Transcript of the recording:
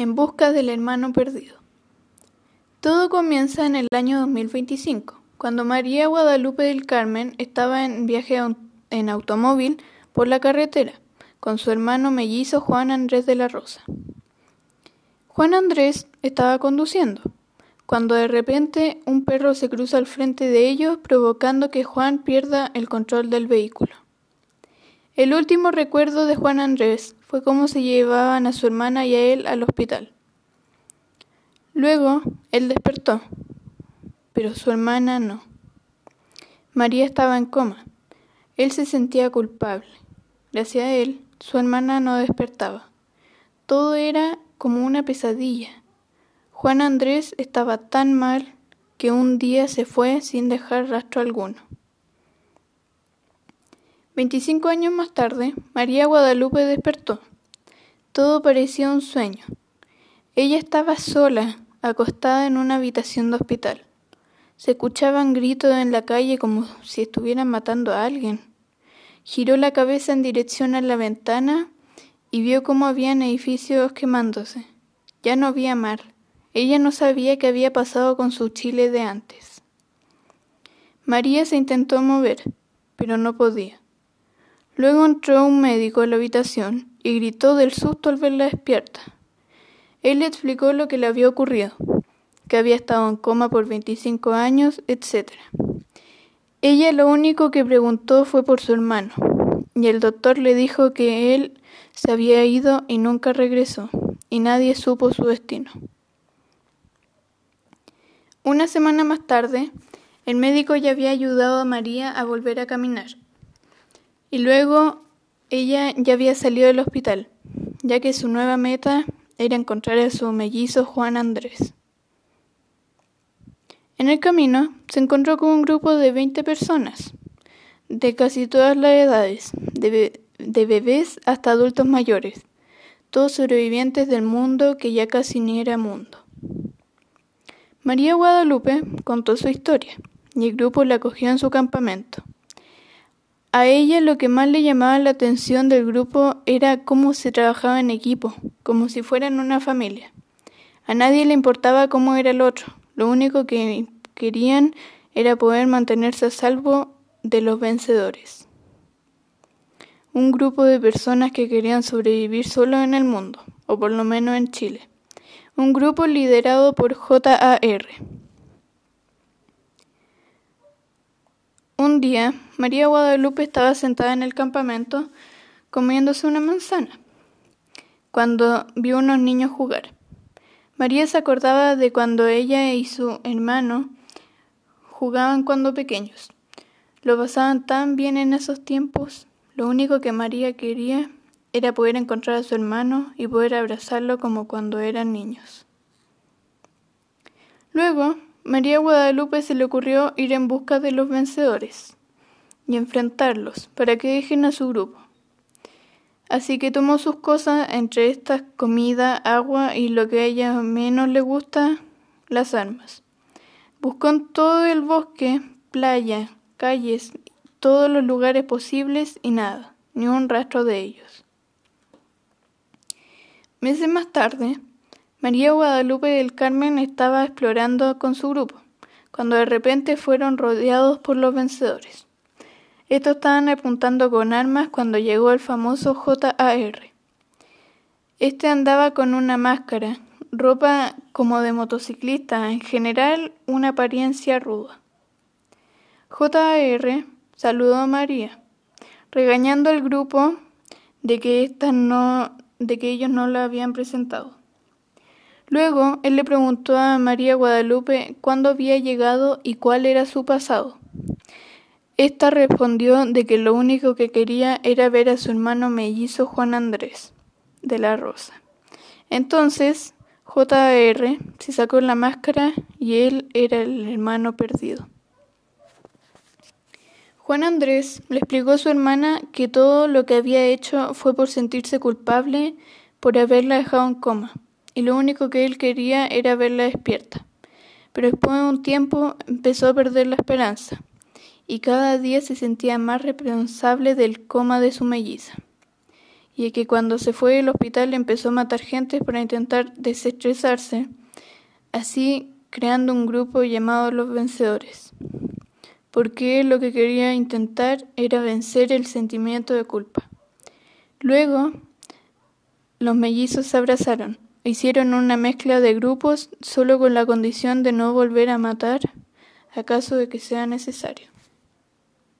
En busca del hermano perdido. Todo comienza en el año 2025, cuando María Guadalupe del Carmen estaba en viaje en automóvil por la carretera con su hermano mellizo Juan Andrés de la Rosa. Juan Andrés estaba conduciendo, cuando de repente un perro se cruza al frente de ellos provocando que Juan pierda el control del vehículo. El último recuerdo de Juan Andrés fue cómo se llevaban a su hermana y a él al hospital. Luego, él despertó, pero su hermana no. María estaba en coma. Él se sentía culpable. Gracias a él, su hermana no despertaba. Todo era como una pesadilla. Juan Andrés estaba tan mal que un día se fue sin dejar rastro alguno. Veinticinco años más tarde, María Guadalupe despertó. Todo parecía un sueño. Ella estaba sola, acostada en una habitación de hospital. Se escuchaban gritos en la calle como si estuvieran matando a alguien. Giró la cabeza en dirección a la ventana y vio cómo habían edificios quemándose. Ya no había mar. Ella no sabía qué había pasado con su Chile de antes. María se intentó mover, pero no podía. Luego entró un médico a la habitación y gritó del susto al verla despierta. Él le explicó lo que le había ocurrido, que había estado en coma por 25 años, etc. Ella lo único que preguntó fue por su hermano, y el doctor le dijo que él se había ido y nunca regresó, y nadie supo su destino. Una semana más tarde, el médico ya había ayudado a María a volver a caminar. Y luego ella ya había salido del hospital, ya que su nueva meta era encontrar a su mellizo Juan Andrés. En el camino se encontró con un grupo de veinte personas, de casi todas las edades, de, de bebés hasta adultos mayores, todos sobrevivientes del mundo que ya casi ni era mundo. María Guadalupe contó su historia y el grupo la acogió en su campamento. A ella lo que más le llamaba la atención del grupo era cómo se trabajaba en equipo, como si fueran una familia. A nadie le importaba cómo era el otro, lo único que querían era poder mantenerse a salvo de los vencedores. Un grupo de personas que querían sobrevivir solo en el mundo, o por lo menos en Chile. Un grupo liderado por JAR. Día, María Guadalupe estaba sentada en el campamento comiéndose una manzana, cuando vio unos niños jugar. María se acordaba de cuando ella y su hermano jugaban cuando pequeños. Lo pasaban tan bien en esos tiempos. Lo único que María quería era poder encontrar a su hermano y poder abrazarlo como cuando eran niños. Luego, María Guadalupe se le ocurrió ir en busca de los vencedores y enfrentarlos para que dejen a su grupo. Así que tomó sus cosas, entre estas comida, agua y lo que a ella menos le gusta, las armas. Buscó en todo el bosque, playa, calles, todos los lugares posibles y nada, ni un rastro de ellos. Meses más tarde, María Guadalupe del Carmen estaba explorando con su grupo, cuando de repente fueron rodeados por los vencedores. Estos estaban apuntando con armas cuando llegó el famoso JAR. Este andaba con una máscara, ropa como de motociclista, en general una apariencia ruda. JAR saludó a María, regañando al grupo de que, no, de que ellos no la habían presentado. Luego él le preguntó a María Guadalupe cuándo había llegado y cuál era su pasado. Esta respondió de que lo único que quería era ver a su hermano mellizo Juan Andrés de la Rosa. Entonces J.R. se sacó la máscara y él era el hermano perdido. Juan Andrés le explicó a su hermana que todo lo que había hecho fue por sentirse culpable por haberla dejado en coma y lo único que él quería era verla despierta. Pero después de un tiempo empezó a perder la esperanza, y cada día se sentía más responsable del coma de su melliza. y que cuando se fue del hospital empezó a matar gente para intentar desestresarse, así creando un grupo llamado Los Vencedores, porque lo que quería intentar era vencer el sentimiento de culpa. Luego, los mellizos se abrazaron hicieron una mezcla de grupos solo con la condición de no volver a matar a caso de que sea necesario.